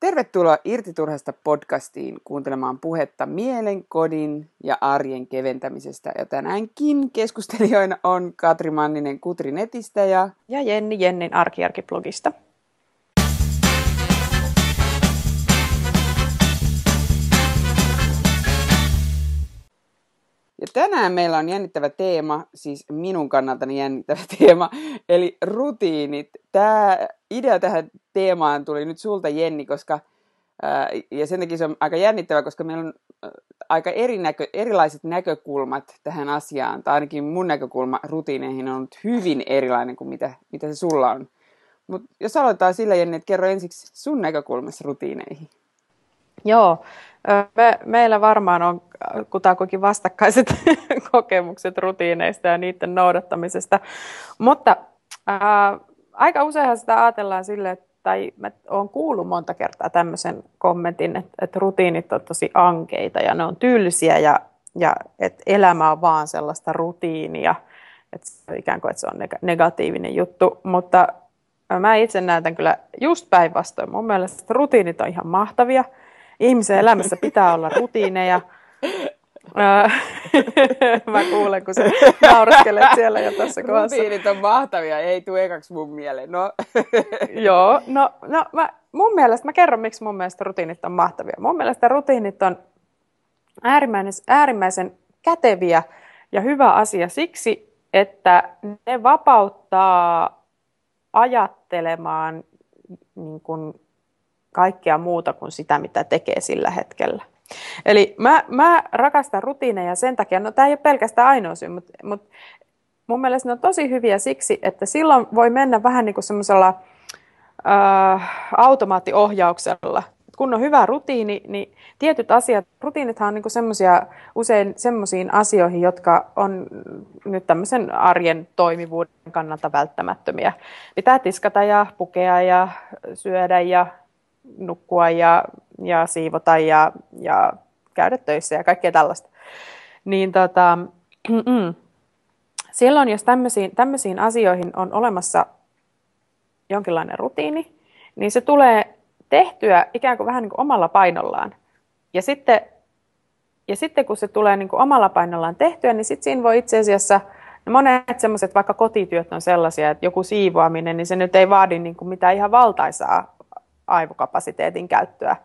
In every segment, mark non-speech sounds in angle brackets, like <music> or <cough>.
Tervetuloa Irtiturhasta podcastiin kuuntelemaan puhetta mielen, kodin ja arjen keventämisestä. Ja tänäänkin keskustelijoina on Katri Manninen Kutri Netistä ja... Ja Jenni Jennin Arkiarkiblogista. Ja tänään meillä on jännittävä teema, siis minun kannaltani jännittävä <laughs> teema, eli rutiinit. Tämä idea tähän teemaan tuli nyt sulta Jenni, koska ja sen takia se on aika jännittävä, koska meillä on aika eri näkö, erilaiset näkökulmat tähän asiaan, tai ainakin mun näkökulma rutiineihin on ollut hyvin erilainen kuin mitä, mitä se sulla on. Mutta jos aloitetaan sillä, Jenni, että kerro ensiksi sun näkökulmassa rutiineihin. Joo, me, meillä varmaan on kutakuinkin vastakkaiset <laughs> kokemukset rutiineista ja niiden noudattamisesta, mutta ää, aika useinhan sitä ajatellaan sille, tai mä oon kuullut monta kertaa tämmöisen kommentin, että, että rutiinit on tosi ankeita ja ne on tylsiä ja, ja että elämä on vaan sellaista rutiinia, että ikään kuin että se on negatiivinen juttu, mutta mä itse näytän kyllä just päinvastoin. Mun mielestä rutiinit on ihan mahtavia. Ihmisen elämässä pitää olla rutiineja. <laughs> Mä kuulen, kun sä nauraskelet siellä jo tässä kohdassa. Rutiinit on mahtavia, ei tule ekaksi mun mieleen. No. <laughs> Joo, no, no mä, mun mielestä, mä kerron, miksi mun mielestä rutiinit on mahtavia. Mun mielestä rutiinit on äärimmäisen, äärimmäisen käteviä ja hyvä asia siksi, että ne vapauttaa ajattelemaan niin kuin kaikkea muuta kuin sitä, mitä tekee sillä hetkellä. Eli mä, mä rakastan rutiineja sen takia, no tämä ei ole pelkästään ainoa syy, mutta, mutta mun mielestä ne on tosi hyviä siksi, että silloin voi mennä vähän niin kuin semmoisella äh, automaattiohjauksella. Kun on hyvä rutiini, niin tietyt asiat, rutiinithan on niin semmoisia usein semmoisiin asioihin, jotka on nyt tämmöisen arjen toimivuuden kannalta välttämättömiä. Pitää tiskata ja pukea ja syödä ja nukkua ja, ja siivota ja, ja käydä töissä ja kaikkea tällaista. Niin tota, <clears throat> silloin, jos tämmöisiin, tämmöisiin asioihin on olemassa jonkinlainen rutiini, niin se tulee tehtyä ikään kuin vähän niin kuin omalla painollaan. Ja sitten, ja sitten kun se tulee niin kuin omalla painollaan tehtyä, niin sitten siinä voi itse asiassa, no monet semmoiset vaikka kotityöt on sellaisia, että joku siivoaminen, niin se nyt ei vaadi niin kuin mitään ihan valtaisaa aivokapasiteetin käyttöä.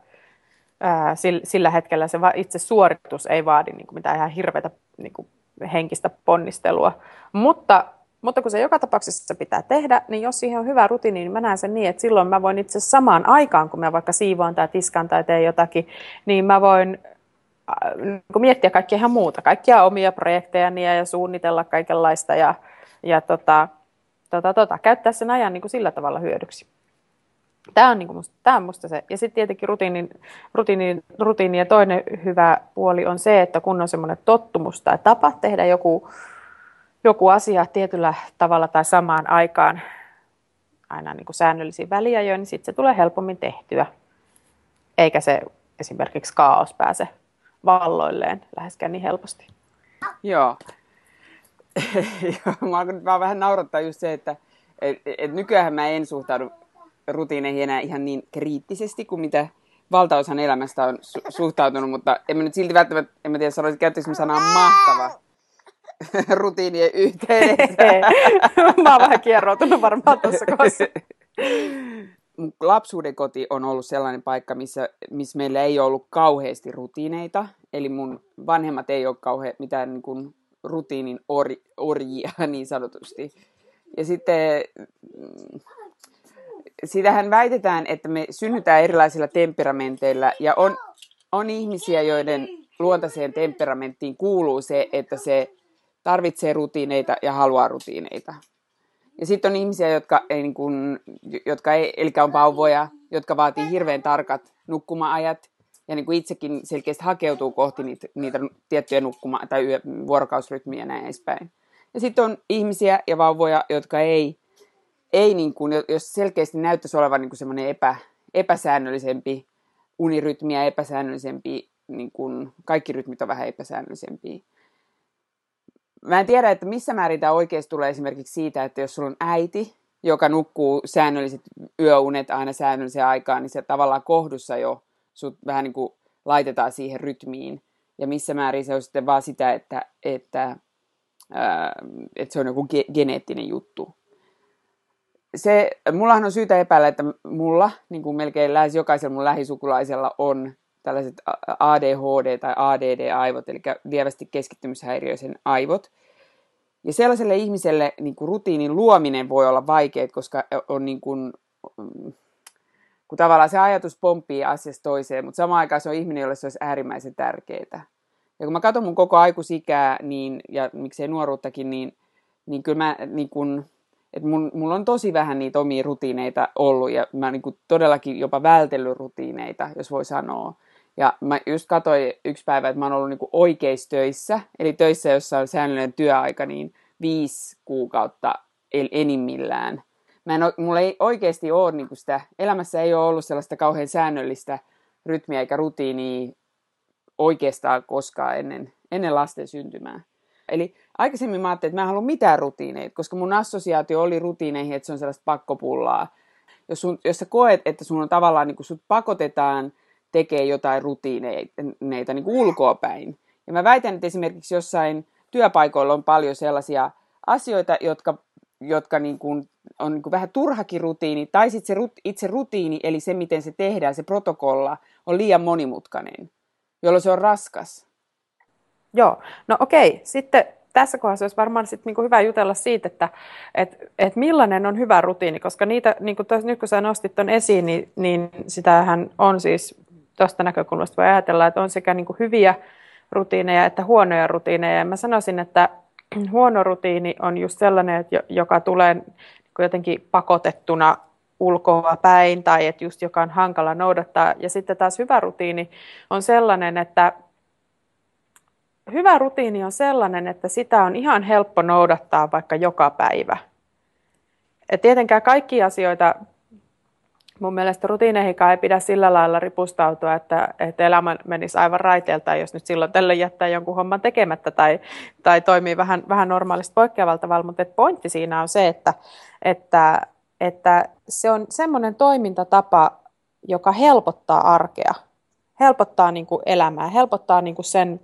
Sillä hetkellä se itse suoritus ei vaadi niin kuin mitään ihan hirveätä niin kuin henkistä ponnistelua. Mutta, mutta kun se joka tapauksessa pitää tehdä, niin jos siihen on hyvä rutiini, niin mä näen sen niin, että silloin mä voin itse samaan aikaan, kun mä vaikka siivoan tai tiskan tai teen jotakin, niin mä voin niin miettiä kaikkea ihan muuta, kaikkia omia projekteja ja suunnitella kaikenlaista ja, ja tota, tota, tota, käyttää sen ajan niin kuin sillä tavalla hyödyksi. Tämä on, niin kuin musta, tämä on musta se. Ja sitten tietenkin rutiinin, rutiini, rutiini ja toinen hyvä puoli on se, että kun on semmoinen tottumus tai tapa tehdä joku, joku asia tietyllä tavalla tai samaan aikaan aina niin kuin säännöllisiä väliajoin, niin sitten se tulee helpommin tehtyä. Eikä se esimerkiksi kaos pääse valloilleen läheskään niin helposti. Joo. <laughs> Mä, mä vähän naurattaa just se, että et, et nykyään mä en suhtaudu rutiineihin enää ihan niin kriittisesti kuin mitä valtaosan elämästä on su- suhtautunut, mutta en mä nyt silti välttämättä, en mä tiedä, sanoisin, käyttäisikö sanaa mahtava <laughs> rutiinien yhteydessä. <laughs> mä oon vähän kierroutunut varmaan tuossa kohdassa. Lapsuuden koti on ollut sellainen paikka, missä, missä meillä ei ollut kauheasti rutiineita. Eli mun vanhemmat ei ole kauhean mitään niin kuin rutiinin or, orjia <laughs> niin sanotusti. Ja sitten sitähän väitetään, että me synnytään erilaisilla temperamenteilla ja on, on ihmisiä, joiden luontaiseen temperamenttiin kuuluu se, että se tarvitsee rutiineita ja haluaa rutiineita. Ja sitten on ihmisiä, jotka ei, niin kun, jotka ei, eli on vauvoja, jotka vaatii hirveän tarkat nukkuma-ajat ja niin kuin itsekin selkeästi hakeutuu kohti niitä, niitä tiettyjä nukkuma- tai vuorokausrytmiä ja näin edespäin. Ja sitten on ihmisiä ja vauvoja, jotka ei ei niin kuin, jos selkeästi näyttäisi olevan niin kuin semmoinen epä, epäsäännöllisempi unirytmi ja epäsäännöllisempi, niin kuin, kaikki rytmit on vähän epäsäännöllisempiä. Mä en tiedä, että missä määrin tämä oikeasti tulee esimerkiksi siitä, että jos sulla on äiti, joka nukkuu säännölliset yöunet aina säännölliseen aikaan, niin se tavallaan kohdussa jo sut vähän niin kuin laitetaan siihen rytmiin. Ja missä määrin se on sitten vaan sitä, että, että, ää, että se on joku ge- geneettinen juttu. Se, mullahan on syytä epäillä, että mulla, niin kuin melkein lähes jokaisella mun lähisukulaisella on tällaiset ADHD tai ADD-aivot, eli lievästi keskittymishäiriöisen aivot. Ja sellaiselle ihmiselle niin kuin rutiinin luominen voi olla vaikeaa, koska on niin kuin, kun tavallaan se ajatus pomppii asiasta toiseen, mutta samaan aikaan se on ihminen, jolle se olisi äärimmäisen tärkeää. Ja kun mä katson mun koko aikuisikää, niin, ja miksei nuoruuttakin, niin, niin kyllä mä niin kun, että mun, mulla on tosi vähän niitä omia rutiineita ollut, ja mä niin kuin todellakin jopa vältellyt rutiineita, jos voi sanoa. Ja mä just katsoin yksi päivä, että mä oon ollut niin oikeissa töissä, eli töissä, jossa on säännöllinen työaika, niin viisi kuukautta enimmillään. Mä en, mulla ei oikeasti ole niin sitä, elämässä ei ole ollut sellaista kauhean säännöllistä rytmiä eikä rutiinia oikeastaan koskaan ennen, ennen lasten syntymää. Eli aikaisemmin mä ajattelin, että mä en halua mitään rutiineita, koska mun assosiaatio oli rutiineihin, että se on sellaista pakkopullaa. Jos, sun, jos sä koet, että sun on tavallaan, niin kuin sut pakotetaan – tekee jotain rutiineita niin ulkoapäin. Ja mä väitän, että esimerkiksi jossain työpaikoilla on paljon sellaisia asioita, jotka, jotka niin kuin on niin vähän turhakin rutiini, tai sitten se itse rutiini, eli se, miten se tehdään, se protokolla, on liian monimutkainen, jolloin se on raskas. Joo, no okei. Sitten tässä kohdassa olisi varmaan sit niinku hyvä jutella siitä, että et, et millainen on hyvä rutiini, koska niitä, niin kuin tos, nyt kun sä nostit tuon esiin, niin, niin sitähän on siis tuosta näkökulmasta voi ajatella, että on sekä niin kuin hyviä rutiineja että huonoja rutiineja. Ja mä sanoisin, että <clears throat> huono rutiini on just sellainen, että joka tulee niin jotenkin pakotettuna ulkoa päin tai että just joka on hankala noudattaa. Ja sitten taas hyvä rutiini on sellainen, että hyvä rutiini on sellainen, että sitä on ihan helppo noudattaa vaikka joka päivä. Et tietenkään kaikki asioita mun mielestä rutiineihinkaan ei pidä sillä lailla ripustautua, että, että elämä menisi aivan raiteelta, jos nyt silloin tällä jättää jonkun homman tekemättä tai, tai toimii vähän, vähän normaalista poikkeavalla tavalla, mutta pointti siinä on se, että, että, että se on semmoinen toimintatapa, joka helpottaa arkea, helpottaa niin kuin elämää, helpottaa niin kuin sen,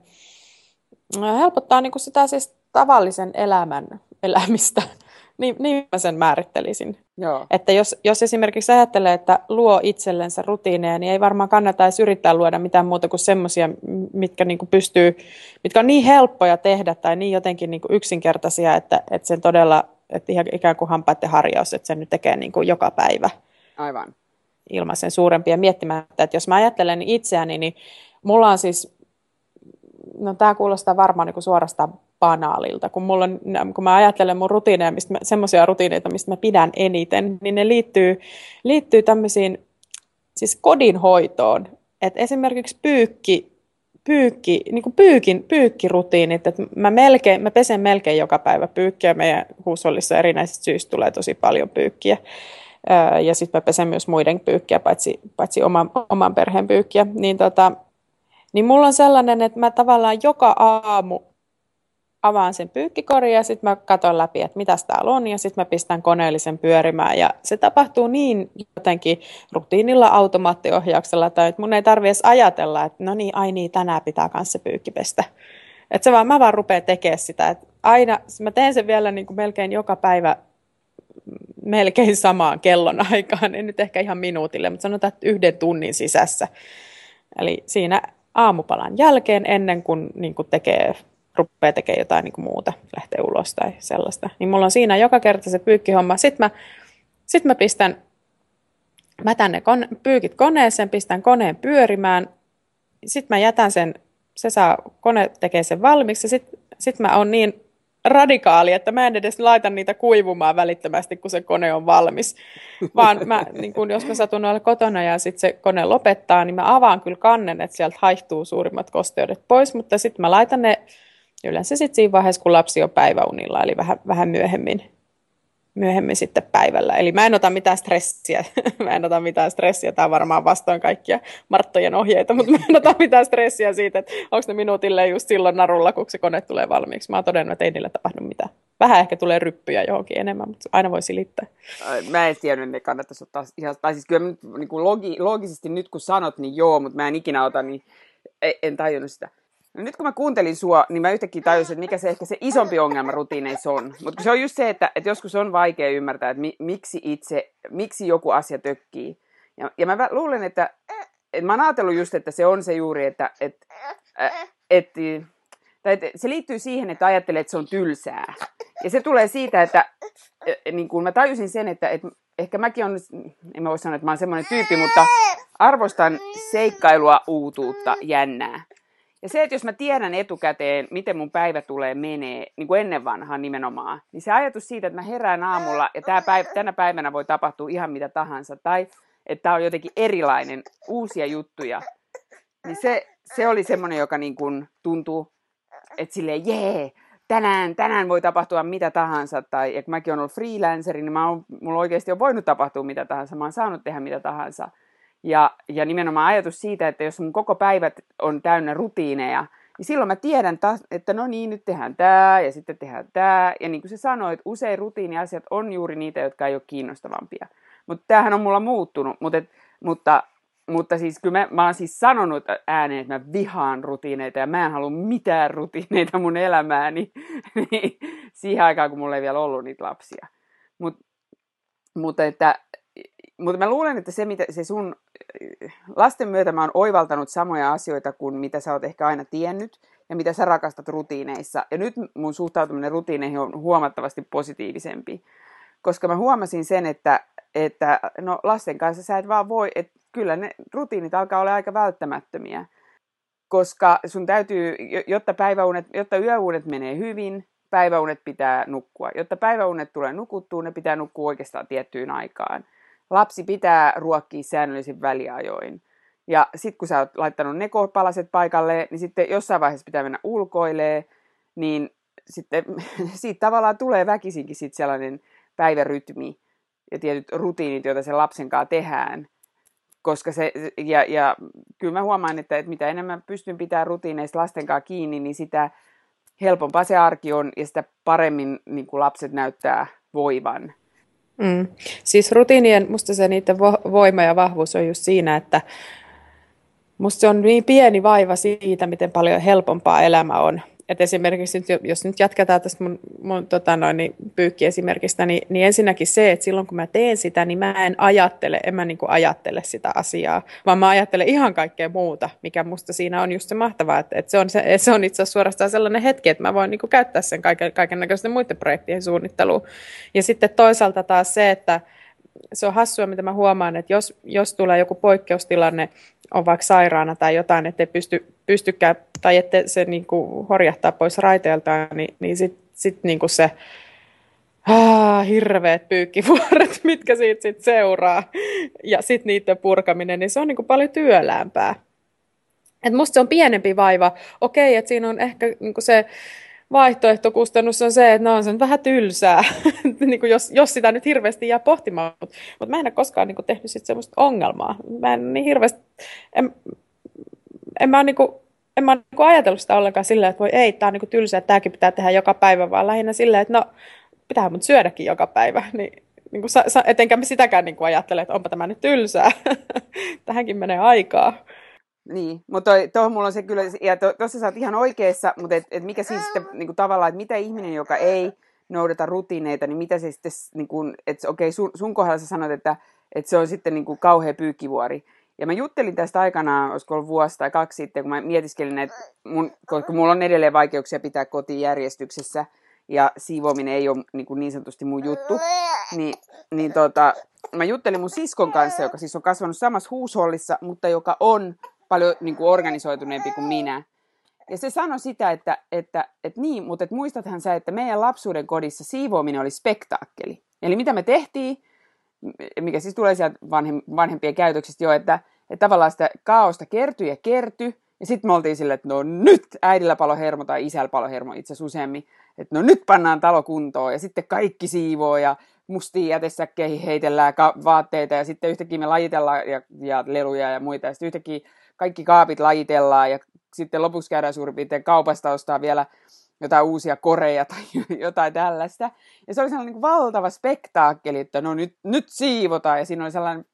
helpottaa niin kuin sitä siis tavallisen elämän elämistä. <laughs> Niin, niin mä sen määrittelisin. Joo. Että jos, jos esimerkiksi ajattelee, että luo itsellensä rutiineja, niin ei varmaan kannata edes yrittää luoda mitään muuta kuin semmoisia, mitkä niin kuin pystyy, mitkä on niin helppoja tehdä tai niin jotenkin niin kuin yksinkertaisia, että, että sen todella, että ihan ikään kuin hampaiden harjaus, että sen nyt tekee niin kuin joka päivä. Aivan. Ilman sen suurempia miettimättä. Että jos mä ajattelen itseäni, niin mulla on siis, no tämä kuulostaa varmaan niin kuin suorastaan banaalilta. Kun, mulla on, kun mä ajattelen mun rutiineja, mistä semmoisia rutiineita, mistä mä pidän eniten, niin ne liittyy, liittyy tämmöisiin siis kodinhoitoon. Et esimerkiksi pyykki, pyykki, niin kuin pyykin, pyykkirutiinit, että mä, melkein, mä pesen melkein joka päivä pyykkiä. Meidän huusollissa erinäisistä syistä tulee tosi paljon pyykkiä. Ja sitten mä pesen myös muiden pyykkiä, paitsi, paitsi oman, oman perheen pyykkiä. Niin, tota, niin mulla on sellainen, että mä tavallaan joka aamu avaan sen pyykkikorin ja sitten mä katson läpi, että mitä täällä on ja sitten mä pistän koneellisen pyörimään ja se tapahtuu niin jotenkin rutiinilla automaattiohjauksella että mun ei tarvi edes ajatella, että no niin, ai niin, tänään pitää kanssa pyykki pestä. Että se vaan, mä vaan rupean tekemään sitä, että aina, mä teen sen vielä niin kuin melkein joka päivä melkein samaan kellon aikaan, en nyt ehkä ihan minuutille, mutta sanotaan, että yhden tunnin sisässä. Eli siinä aamupalan jälkeen ennen kuin, niin kuin tekee rupeaa tekemään jotain niin kuin muuta, lähtee ulos tai sellaista. Niin mulla on siinä joka kerta se pyykkihomma. Sitten mä, sit mä pistän, mä tänne kone, pyykit koneeseen, pistän koneen pyörimään. Sitten mä jätän sen, se saa, kone tekee sen valmiiksi. Sitten sit mä oon niin radikaali, että mä en edes laita niitä kuivumaan välittömästi, kun se kone on valmis. Vaan mä, niin kun jos mä satun olla kotona ja sitten se kone lopettaa, niin mä avaan kyllä kannen, että sieltä haihtuu suurimmat kosteudet pois, mutta sitten mä laitan ne yleensä sitten siinä vaiheessa, kun lapsi on päiväunilla, eli vähän, vähän myöhemmin, myöhemmin sitten päivällä. Eli mä en ota mitään stressiä, <laughs> mä en ota mitään stressiä, tämä varmaan vastoin kaikkia Marttojen ohjeita, mutta mä en ota mitään stressiä siitä, että onko ne minuutille just silloin narulla, kun se kone tulee valmiiksi. Mä oon todennut, että ei niillä tapahdu mitään. Vähän ehkä tulee ryppyjä johonkin enemmän, mutta aina voi silittää. Mä en tiedä, että kannattaisi ottaa ihan, tai siis kyllä niin kuin logi, nyt kun sanot, niin joo, mutta mä en ikinä ota, niin en, en tajunnut sitä. No nyt kun mä kuuntelin sua, niin mä yhtäkkiä tajusin, että mikä se ehkä se isompi ongelma rutiineissa on. Mutta se on just se, että, että joskus on vaikea ymmärtää, että mi, miksi itse, miksi joku asia tökkii. Ja, ja mä luulen, että, että mä oon ajatellut just, että se on se juuri, että, että, että, tai että se liittyy siihen, että ajattelee, että se on tylsää. Ja se tulee siitä, että niin kuin mä tajusin sen, että, että ehkä mäkin on, en mä voi sanoa, että mä oon semmoinen tyyppi, mutta arvostan seikkailua, uutuutta, jännää. Ja se, että jos mä tiedän etukäteen, miten mun päivä tulee menee, niin kuin ennen vanhaa nimenomaan, niin se ajatus siitä, että mä herään aamulla ja tää päivä, tänä päivänä voi tapahtua ihan mitä tahansa, tai että tämä on jotenkin erilainen, uusia juttuja, niin se, se oli semmoinen, joka niin kuin tuntuu, että silleen jee, tänään, tänään voi tapahtua mitä tahansa, tai kun mäkin olen ollut freelanceri, niin mä oon, mulla oikeasti on voinut tapahtua mitä tahansa, mä oon saanut tehdä mitä tahansa. Ja, ja nimenomaan ajatus siitä, että jos mun koko päivät on täynnä rutiineja, niin silloin mä tiedän, että no niin, nyt tehdään tämä ja sitten tehdään tämä. Ja niin kuin sä sanoit, usein rutiiniasiat on juuri niitä, jotka ei ole kiinnostavampia. Mutta tämähän on mulla muuttunut, mutta, et, mutta, mutta siis kyllä mä, mä oon siis sanonut ääneen, että mä vihaan rutiineita ja mä en halua mitään rutiineita mun elämääni <laughs> niin siihen aikaan, kun mulla ei vielä ollut niitä lapsia. Mut, mutta että mutta mä luulen, että se, mitä se sun lasten myötä mä oon oivaltanut samoja asioita kuin mitä sä oot ehkä aina tiennyt ja mitä sä rakastat rutiineissa. Ja nyt mun suhtautuminen rutiineihin on huomattavasti positiivisempi. Koska mä huomasin sen, että, että no lasten kanssa sä et vaan voi, että kyllä ne rutiinit alkaa olla aika välttämättömiä. Koska sun täytyy, jotta, päiväunet, jotta yöunet menee hyvin, päiväunet pitää nukkua. Jotta päiväunet tulee nukuttua, ne pitää nukkua oikeastaan tiettyyn aikaan lapsi pitää ruokkia säännöllisin väliajoin. Ja sitten kun sä oot laittanut ne palaset paikalle, niin sitten jossain vaiheessa pitää mennä ulkoilee, niin sitten <laughs> siitä tavallaan tulee väkisinkin sit sellainen päivärytmi ja tietyt rutiinit, joita sen lapsen kanssa tehdään. Koska se, ja, ja kyllä mä huomaan, että, että mitä enemmän pystyn pitämään rutiineista lasten kanssa kiinni, niin sitä helpompaa se arki on ja sitä paremmin niin kuin lapset näyttää voivan. Mm. Siis rutiinien, musta se niiden vo- voima ja vahvuus on just siinä, että musta se on niin pieni vaiva siitä, miten paljon helpompaa elämä on. Et esimerkiksi nyt, jos nyt jatketaan tästä mun, mun tota noin, niin pyykkiesimerkistä, niin, niin ensinnäkin se, että silloin kun mä teen sitä, niin mä en ajattele, en mä niin kuin ajattele sitä asiaa, vaan mä ajattelen ihan kaikkea muuta, mikä musta siinä on just se mahtavaa, että, että se, on, se, se on itse asiassa suorastaan sellainen hetki, että mä voin niin kuin käyttää sen kaiken, kaiken näköisten muiden projektien suunnitteluun. Ja sitten toisaalta taas se, että se on hassua, mitä mä huomaan, että jos, jos tulee joku poikkeustilanne, on vaikka sairaana tai jotain, ettei pysty, pystykään, tai että se niin kuin horjahtaa pois raiteeltaan, niin, niin sitten sit niin kuin se ah, hirveät pyykkivuoret, <laughs> mitkä siitä sitten seuraa, ja sitten niiden purkaminen, niin se on niin kuin paljon työläämpää. Et musta se on pienempi vaiva. Okei, että siinä on ehkä niin kuin se vaihtoehtokustannus on se, että no on se vähän tylsää, <laughs> niin kuin jos, jos sitä nyt hirveästi jää pohtimaan. Mutta mut mä en ole koskaan niin kuin, tehnyt sit semmoista ongelmaa. Mä en niin hirveästi, en, en mä niin kuin, en mä niin ajatellut sitä ollenkaan sillä, että voi ei, tämä on niin tylsää, että tämäkin pitää tehdä joka päivä, vaan lähinnä sillä, että no, pitää mut syödäkin joka päivä. <laughs> Niin, kuin, etenkä mä sitäkään niin kuin ajattele, että onpa tämä nyt tylsää. <laughs> Tähänkin menee aikaa. Niin, mutta tuohon mulla on se kyllä, ja tuossa sä oot ihan oikeassa, mutta et, et mikä siis sitten niin tavallaan, että mitä ihminen, joka ei noudata rutiineita, niin mitä se sitten, niin kuin, että okei, okay, sun, sun kohdalla sä sanot, että, että se on sitten niin kuin kauhea pyykkivuori. Ja mä juttelin tästä aikanaan, olisiko ollut vuosi tai kaksi sitten, kun mä mietiskelin, että mun, koska mulla on edelleen vaikeuksia pitää kotijärjestyksessä, ja siivoaminen ei ole niin, kuin niin sanotusti mun juttu, niin, niin tota, mä juttelin mun siskon kanssa, joka siis on kasvanut samassa huushollissa, mutta joka on paljon niin kuin organisoituneempi kuin minä. Ja se sanoi sitä, että, että, että niin, mutta että muistathan sä, että meidän lapsuuden kodissa siivoaminen oli spektaakkeli. Eli mitä me tehtiin, mikä siis tulee sieltä vanhem, vanhempien käytöksistä jo, että, että tavallaan sitä kaaosta kertyi ja kertyi, ja sitten me oltiin silleen, että no nyt äidillä palo hermo tai isällä palo hermo itse asiassa useammin, että no nyt pannaan talo kuntoon ja sitten kaikki siivoo ja mustiin jätesäkkeihin heitellään ka- vaatteita ja sitten yhtäkkiä me lajitellaan ja, ja leluja ja muita ja sitten yhtäkkiä kaikki kaapit lajitellaan ja sitten lopuksi käydään suurin piirtein kaupasta ostaa vielä jotain uusia koreja tai <laughs> jotain tällaista. Ja se oli sellainen niin valtava spektaakkeli, että no nyt, nyt siivotaan. Ja siinä oli sellainen,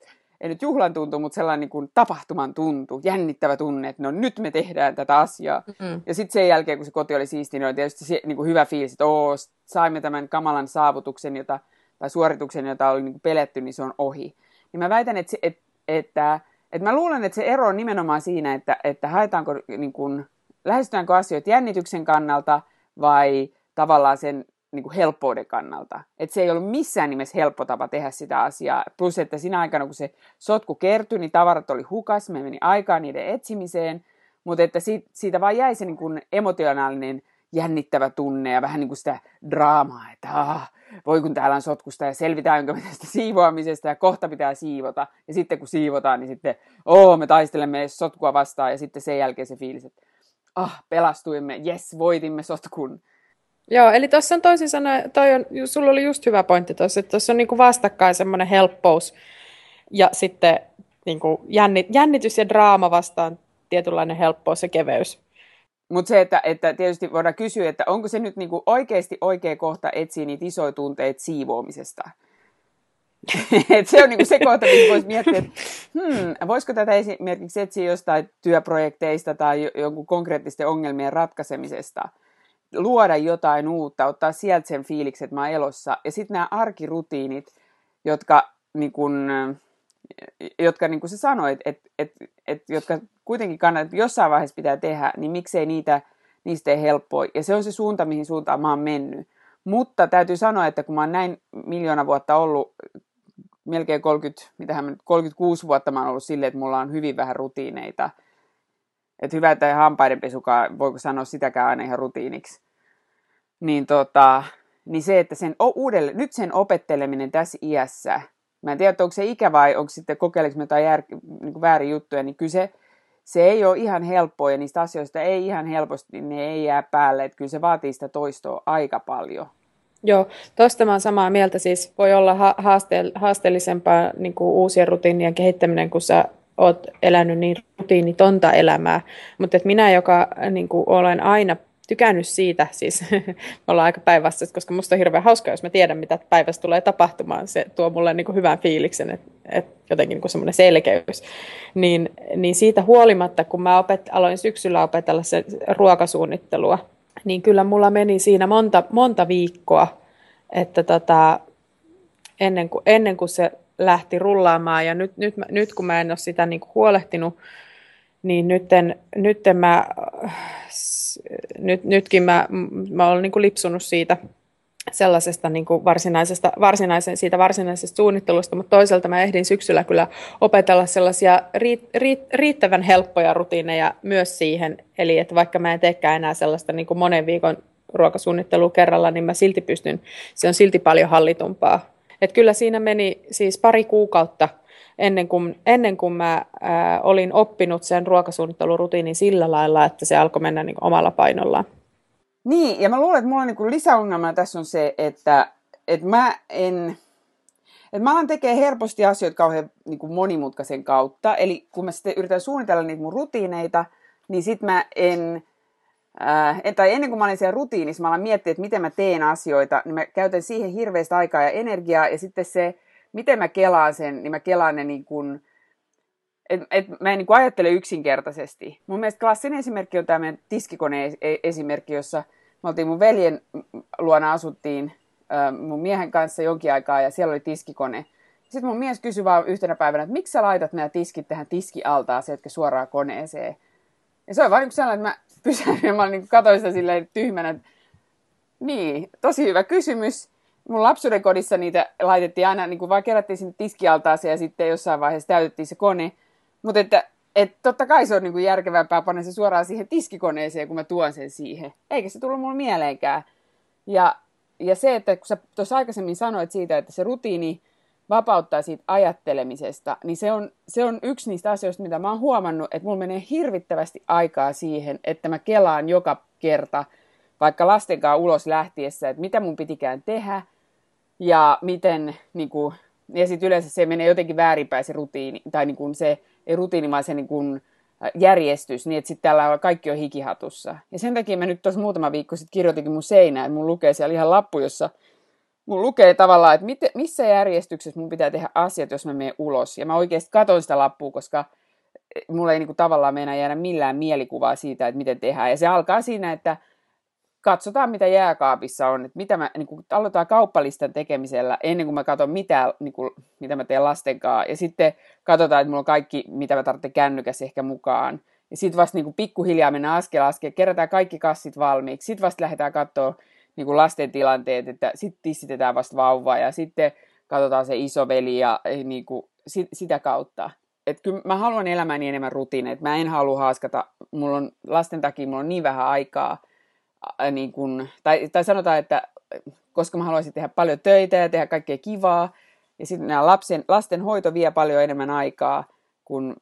ei nyt juhlan tuntu, mutta sellainen niin kuin tapahtuman tuntu, jännittävä tunne, että no nyt me tehdään tätä asiaa. Mm-hmm. Ja sitten sen jälkeen, kun se koti oli siisti, niin oli tietysti se, niin kuin hyvä fiilis, että oo, saimme tämän kamalan saavutuksen, jota, tai suorituksen, jota oli niin kuin peletty, niin se on ohi. Niin mä väitän, että, se, että, että, että mä luulen, että se ero on nimenomaan siinä, että, että haetaanko, niin kuin, lähestytäänkö asioita jännityksen kannalta vai tavallaan sen niin kuin helppouden kannalta. Että se ei ollut missään nimessä helppo tapa tehdä sitä asiaa. Plus, että siinä aikana, kun se sotku kertyi, niin tavarat oli hukas, me meni aikaa niiden etsimiseen, mutta että siitä, siitä vaan jäi se niin emotionaalinen jännittävä tunne ja vähän niin kuin sitä draamaa, että ah, voi kun täällä on sotkusta ja selvitäänkö me tästä siivoamisesta ja kohta pitää siivota. Ja sitten kun siivotaan, niin sitten oo, me taistelemme sotkua vastaan ja sitten sen jälkeen se fiilis, että ah, pelastuimme, yes, voitimme sotkun. Joo, eli tuossa on toisin sanoen, toi on, sulla oli just hyvä pointti tuossa, että tuossa on niinku vastakkain semmoinen helppous ja sitten niinku jännitys ja draama vastaan tietynlainen helppous ja keveys. Mutta se, että, että tietysti voidaan kysyä, että onko se nyt niinku oikeasti oikea kohta etsiä niitä isoja tunteita siivoamisesta. <laughs> Et se on niinku se kohta, missä voisi miettiä, että hmm, voisiko tätä esimerkiksi etsiä jostain työprojekteista tai jonkun konkreettisten ongelmien ratkaisemisesta. Luoda jotain uutta, ottaa sieltä sen fiiliksen, että mä oon elossa. Ja sitten nämä arkirutiinit, jotka, niin kun, jotka niin kuin sä sanoit, että et, et, jotka kuitenkin kannattaa, jossain vaiheessa pitää tehdä, niin miksei niitä, niistä ei helppoa. Ja se on se suunta, mihin suuntaan mä oon mennyt. Mutta täytyy sanoa, että kun mä oon näin miljoona vuotta ollut, melkein 30, mitähän 36 vuotta mä oon ollut silleen, että mulla on hyvin vähän rutiineita. Että hyvä, että hampaidenpesukaan, voiko sanoa sitäkään aina ihan rutiiniksi. Niin, tota, niin se, että sen uudelle, nyt sen opetteleminen tässä iässä, mä en tiedä, onko se ikä vai onko sitten kokeileeko jotain jär, niin väärin juttuja, niin kyllä se, ei ole ihan helppoa ja niistä asioista ei ihan helposti, ne ei jää päälle. Että kyllä se vaatii sitä toistoa aika paljon. Joo, tuosta mä samaa mieltä. Siis voi olla haaste- haasteellisempaa niin kuin uusien rutiinien kehittäminen, kun sä oot elänyt niin rutiinitonta elämää. Mutta minä, joka niin kuin olen aina tykännyt siitä, siis <laughs> me ollaan aika päinvastaisesti, koska musta on hirveän hauskaa, jos mä tiedän, mitä päivässä tulee tapahtumaan. Se tuo mulle niin kuin hyvän fiiliksen, että et jotenkin niin semmoinen selkeys. Niin, niin siitä huolimatta, kun mä opet, aloin syksyllä opetella se ruokasuunnittelua, niin kyllä mulla meni siinä monta, monta viikkoa, että tota, ennen, kuin, ennen kuin se lähti rullaamaan. Ja nyt, nyt, nyt kun mä en ole sitä niin kuin huolehtinut, niin nytten, nytten mä nyt, nytkin mä, mä olen niin lipsunut siitä sellaisesta niin kuin varsinaisesta, varsinaisen, siitä varsinaisesta suunnittelusta, mutta toisaalta mä ehdin syksyllä kyllä opetella sellaisia riit, riit, riittävän helppoja rutiineja myös siihen, eli että vaikka mä en teekään enää sellaista niin kuin monen viikon ruokasuunnittelua kerralla, niin mä silti pystyn, se on silti paljon hallitumpaa. Et kyllä siinä meni siis pari kuukautta ennen kuin, ennen kuin mä ää, olin oppinut sen ruokasuunnittelurutiinin sillä lailla, että se alkoi mennä niin omalla painollaan. Niin, ja mä luulen, että mulla on niin lisäongelma tässä on se, että, että mä en... Että mä alan tekee helposti asioita kauhean niin kuin monimutkaisen kautta. Eli kun mä sitten yritän suunnitella niitä mun rutiineita, niin sit mä en... Äh, tai ennen kuin mä olin siellä rutiinissa, mä alan miettiä, että miten mä teen asioita, niin mä käytän siihen hirveästi aikaa ja energiaa, ja sitten se miten mä kelaan sen, niin mä kelaan ne niin kuin, et, et mä en niin kuin ajattele yksinkertaisesti. Mun mielestä klassinen esimerkki on tämä meidän tiskikone-esimerkki, jossa me oltiin mun veljen luona asuttiin mun miehen kanssa jonkin aikaa ja siellä oli tiskikone. Sitten mun mies kysyi vaan yhtenä päivänä, että miksi sä laitat nämä tiskit tähän tiskialtaaseen, jotka suoraan koneeseen. Ja se oli vain niin sellainen, että mä pysähdyin ja mä niin katsoin sitä silleen tyhmänä, että niin, tosi hyvä kysymys mun lapsuuden kodissa niitä laitettiin aina, niin kuin vaan kerättiin sinne tiskialtaaseen ja sitten jossain vaiheessa täytettiin se kone. Mutta että et totta kai se on niin järkevämpää panna se suoraan siihen tiskikoneeseen, kun mä tuon sen siihen. Eikä se tullut mulle mieleenkään. Ja, ja se, että kun sä tuossa aikaisemmin sanoit siitä, että se rutiini vapauttaa siitä ajattelemisesta, niin se on, se on yksi niistä asioista, mitä mä oon huomannut, että mulla menee hirvittävästi aikaa siihen, että mä kelaan joka kerta, vaikka lastenkaan ulos lähtiessä, että mitä mun pitikään tehdä – ja miten, niin kuin, ja sitten yleensä se menee jotenkin väärinpäin se rutiini, tai niin kuin se, rutiini, vaan se niin kuin, järjestys, niin että sitten täällä kaikki on hikihatussa. Ja sen takia mä nyt tuossa muutama viikko sitten kirjoitinkin mun seinään, että mun lukee siellä ihan lappu, jossa mun lukee tavallaan, että mit, missä järjestyksessä mun pitää tehdä asiat, jos mä menen ulos. Ja mä oikeasti katon sitä lappua, koska mulla ei niinku tavallaan meinaa jäädä millään mielikuvaa siitä, että miten tehdään. Ja se alkaa siinä, että katsotaan, mitä jääkaapissa on, että mitä mä, niin kuin, aloitetaan kauppalistan tekemisellä ennen kuin mä katson, mitä, niin kuin, mitä mä teen lasten kanssa. Ja sitten katsotaan, että mulla on kaikki, mitä mä tarvitsen kännykäs ehkä mukaan. Ja sitten vasta niin kuin, pikkuhiljaa mennään askel askel, kerätään kaikki kassit valmiiksi. Sitten vasta lähdetään katsoa niin kuin lasten tilanteet, että sitten tissitetään vasta vauvaa ja sitten katsotaan se isoveli ja niin kuin, sit, sitä kautta. Et kyllä mä haluan elämäni enemmän rutiineja. Mä en halua haaskata, mulla on lasten takia mulla on niin vähän aikaa, niin kun, tai, tai sanotaan, että koska mä haluaisin tehdä paljon töitä ja tehdä kaikkea kivaa, ja sitten nämä lapsen, lasten hoito vie paljon enemmän aikaa kuin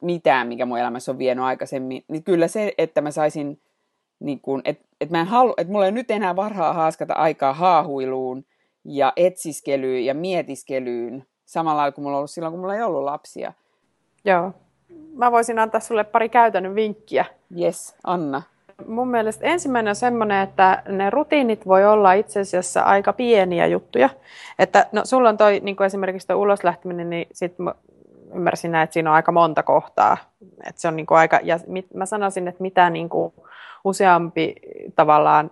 mitään, mikä mun elämässä on vienyt aikaisemmin, niin kyllä se, että mä saisin, niin kun, että et mä en halu, että mulla ei nyt enää varhaa haaskata aikaa haahuiluun ja etsiskelyyn ja mietiskelyyn, samalla lailla kuin mulla on ollut silloin, kun mulla ei ollut lapsia. Joo. Mä voisin antaa sulle pari käytännön vinkkiä. Yes, Anna. Mun mielestä ensimmäinen on semmoinen, että ne rutiinit voi olla itse asiassa aika pieniä juttuja. Että no sulla on toi niin kuin esimerkiksi tuo uloslähteminen, niin sit ymmärsin näin, että siinä on aika monta kohtaa. Että se on niin kuin aika, ja mit, mä sanoisin, että mitä niin kuin useampi tavallaan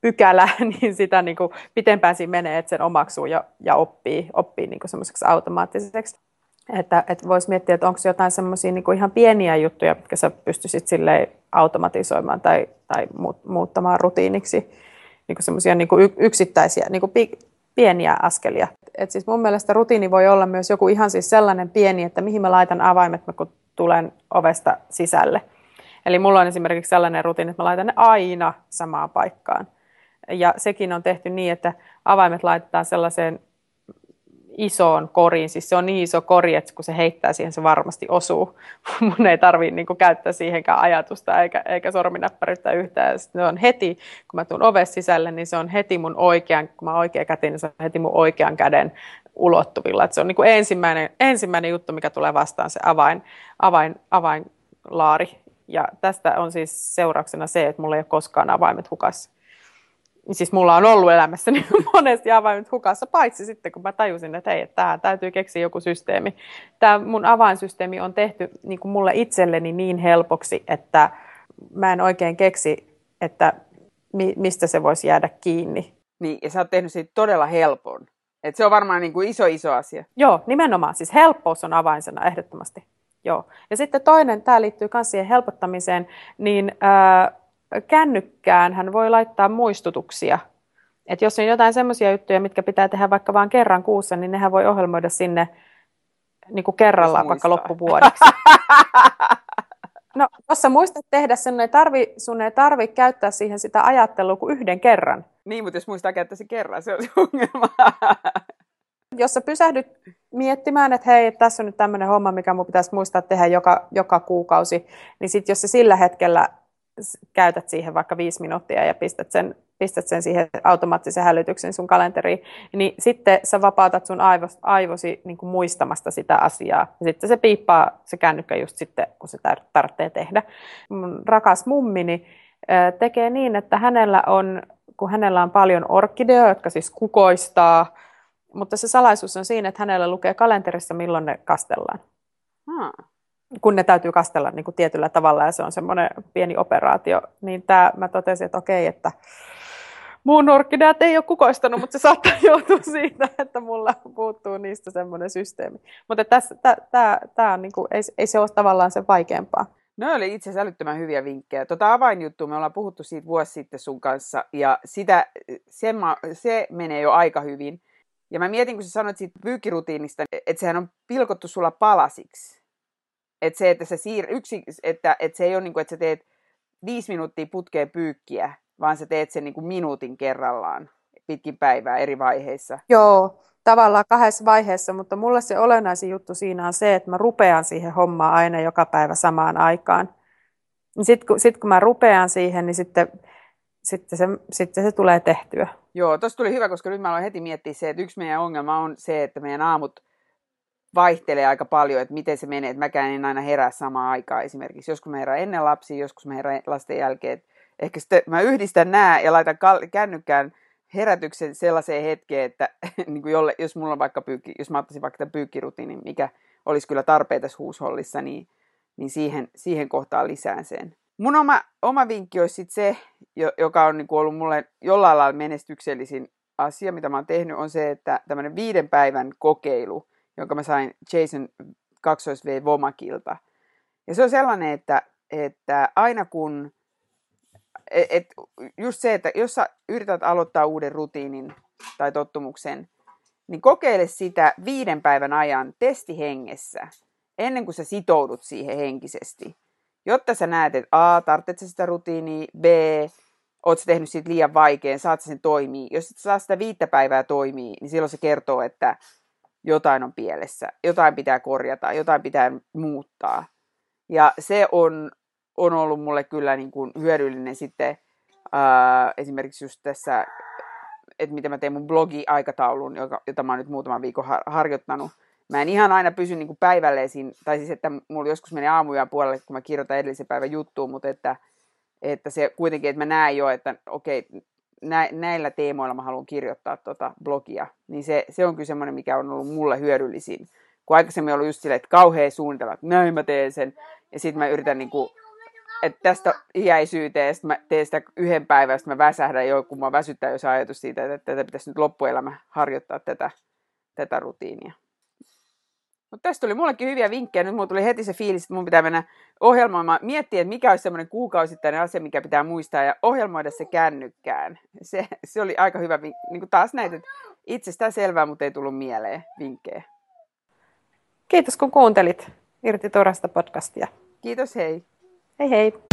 pykälä, <laughs> niin sitä niin kuin pitempään siinä menee, että sen omaksuu ja, ja oppii, oppii niin kuin semmoiseksi automaattiseksi. Että, että voisi miettiä, että onko jotain semmoisia niin ihan pieniä juttuja, mitkä sä pystyisit silleen automatisoimaan tai, tai muuttamaan rutiiniksi. Niin semmoisia niin yksittäisiä, niin kuin pieniä askelia. Et siis mun mielestä rutiini voi olla myös joku ihan siis sellainen pieni, että mihin mä laitan avaimet, kun tulen ovesta sisälle. Eli mulla on esimerkiksi sellainen rutiini, että mä laitan ne aina samaan paikkaan. Ja sekin on tehty niin, että avaimet laitetaan sellaiseen isoon koriin. Siis se on niin iso kori, että kun se heittää siihen, se varmasti osuu. <laughs> Mun ei tarvitse niin käyttää siihenkään ajatusta eikä, eikä sorminäppäryyttä yhtään. Sitten se on heti, kun mä tuun ovesta sisälle, niin se on heti mun oikean, kun mä oikea kätin, niin se on heti mun oikean käden ulottuvilla. Että se on niin ensimmäinen, ensimmäinen juttu, mikä tulee vastaan, se avain, avain, avainlaari. Ja tästä on siis seurauksena se, että mulla ei ole koskaan avaimet hukassa siis mulla on ollut elämässäni <laughs> monesti avaimet hukassa, paitsi sitten kun mä tajusin, että hei, tähän täytyy keksiä joku systeemi. Tämä mun avainsysteemi on tehty niin kuin mulle itselleni niin helpoksi, että mä en oikein keksi, että mi- mistä se voisi jäädä kiinni. Niin, ja sä oot tehnyt siitä todella helpon. Et se on varmaan niin kuin iso, iso asia. Joo, nimenomaan. Siis helppous on avainsana ehdottomasti. Joo. Ja sitten toinen, tämä liittyy myös siihen helpottamiseen, niin... Ää, kännykkään hän voi laittaa muistutuksia. Et jos on jotain semmoisia juttuja, mitkä pitää tehdä vaikka vain kerran kuussa, niin nehän voi ohjelmoida sinne niin kuin kerrallaan vaikka loppuvuodeksi. <laughs> No, jos sä muistat tehdä sen, ei tarvi, sun ei tarvi käyttää siihen sitä ajattelua kuin yhden kerran. Niin, mutta jos muistaa käyttää se kerran, se on se ongelma. <laughs> Jos sä pysähdyt miettimään, että hei, tässä on nyt tämmöinen homma, mikä mun pitäisi muistaa tehdä joka, joka kuukausi, niin sitten jos se sillä hetkellä käytät siihen vaikka viisi minuuttia ja pistät sen, pistät sen siihen automaattisen hälytyksen sun kalenteriin, niin sitten sä vapautat sun aivos, aivosi niin kuin muistamasta sitä asiaa. Ja sitten se piippaa se kännykkä just sitten, kun se tarvitsee tehdä. Mun rakas mummini tekee niin, että hänellä on, kun hänellä on paljon orkideoita, jotka siis kukoistaa, mutta se salaisuus on siinä, että hänellä lukee kalenterissa, milloin ne kastellaan. Hmm kun ne täytyy kastella niin kuin tietyllä tavalla ja se on semmoinen pieni operaatio, niin tämä, mä totesin, että okei, että muun orkideat ei ole kukoistanut, mutta se saattaa <laughs> johtua siitä, että mulla puuttuu niistä semmoinen systeemi. Mutta tämä on, niin kuin, ei, ei se ole tavallaan se vaikeampaa. No oli itse asiassa älyttömän hyviä vinkkejä. Tota avainjuttu, me ollaan puhuttu siitä vuosi sitten sun kanssa, ja sitä, se, se menee jo aika hyvin. Ja mä mietin, kun sä sanoit siitä pyykkirutiinista, että sehän on pilkottu sulla palasiksi. Että se, että se siir, yksi, että, että se ei ole niin kuin, että sä teet viisi minuuttia putkeen pyykkiä, vaan sä teet sen niin kuin minuutin kerrallaan pitkin päivää eri vaiheissa. Joo, tavallaan kahdessa vaiheessa, mutta mulle se olennaisin juttu siinä on se, että mä rupean siihen hommaan aina joka päivä samaan aikaan. Sitten kun, sit kun mä rupean siihen, niin sitten, sitten, se, sitten se tulee tehtyä. Joo, tuossa tuli hyvä, koska nyt mä aloin heti miettiä se, että yksi meidän ongelma on se, että meidän aamut vaihtelee aika paljon, että miten se menee. Että mäkään en aina herää samaan aikaan esimerkiksi. Joskus mä herään ennen lapsia, joskus mä herään lasten jälkeen. Ehkä sitten mä yhdistän nämä ja laitan kännykkään herätyksen sellaiseen hetkeen, että <laughs> niin kuin jolle, jos mulla on vaikka pyykki, jos mä ottaisin vaikka tämän pyykkirutiinin, mikä olisi kyllä tarpeen tässä huushollissa, niin, niin siihen, siihen kohtaan lisään sen. Mun oma, oma vinkki olisi sit se, joka on niin kuin ollut mulle jollain lailla menestyksellisin asia, mitä mä oon tehnyt, on se, että tämmöinen viiden päivän kokeilu, jonka mä sain Jason 2V Vomakilta. Ja se on sellainen, että, että aina kun, et, et just se, että jos sä yrität aloittaa uuden rutiinin tai tottumuksen, niin kokeile sitä viiden päivän ajan testihengessä, ennen kuin sä sitoudut siihen henkisesti. Jotta sä näet, että A, tarvitset sitä rutiinia, B, oot sä tehnyt siitä liian vaikean, saat sen toimii. Jos et saa sitä viittä päivää toimii, niin silloin se kertoo, että jotain on pielessä, jotain pitää korjata, jotain pitää muuttaa. Ja se on, on ollut mulle kyllä niin kuin hyödyllinen sitten ää, esimerkiksi just tässä, että miten mä teen mun blogi-aikataulun, joka, jota mä oon nyt muutaman viikon har- harjoittanut. Mä en ihan aina pysy niin päivälleen siinä, tai siis että mulla joskus menee aamuja puolelle, kun mä kirjoitan edellisen päivän juttuun, mutta että, että se kuitenkin, että mä näen jo, että okei, nä, näillä teemoilla mä haluan kirjoittaa tota blogia, niin se, se on kyllä semmoinen, mikä on ollut mulle hyödyllisin. Kun aikaisemmin ollut just silleen, että kauhean suunnitella, että näin mä teen sen, ja sitten mä yritän niin kuin, että tästä iäisyyteen, ja sitten mä teen sitä yhden päivän, ja mä väsähdän jo, kun mä väsyttää jos ajatus siitä, että tätä pitäisi nyt loppuelämä harjoittaa tätä, tätä rutiinia. Mutta tästä tuli mullekin hyviä vinkkejä. Nyt mulla tuli heti se fiilis, että mun pitää mennä ohjelmoimaan, miettiä, että mikä olisi semmoinen kuukausittainen asia, mikä pitää muistaa, ja ohjelmoida se kännykkään. Se, se oli aika hyvä, niin kuin taas näitä, itsestään selvää, mutta ei tullut mieleen vinkkejä. Kiitos kun kuuntelit Irti Torasta podcastia. Kiitos, hei. Hei hei.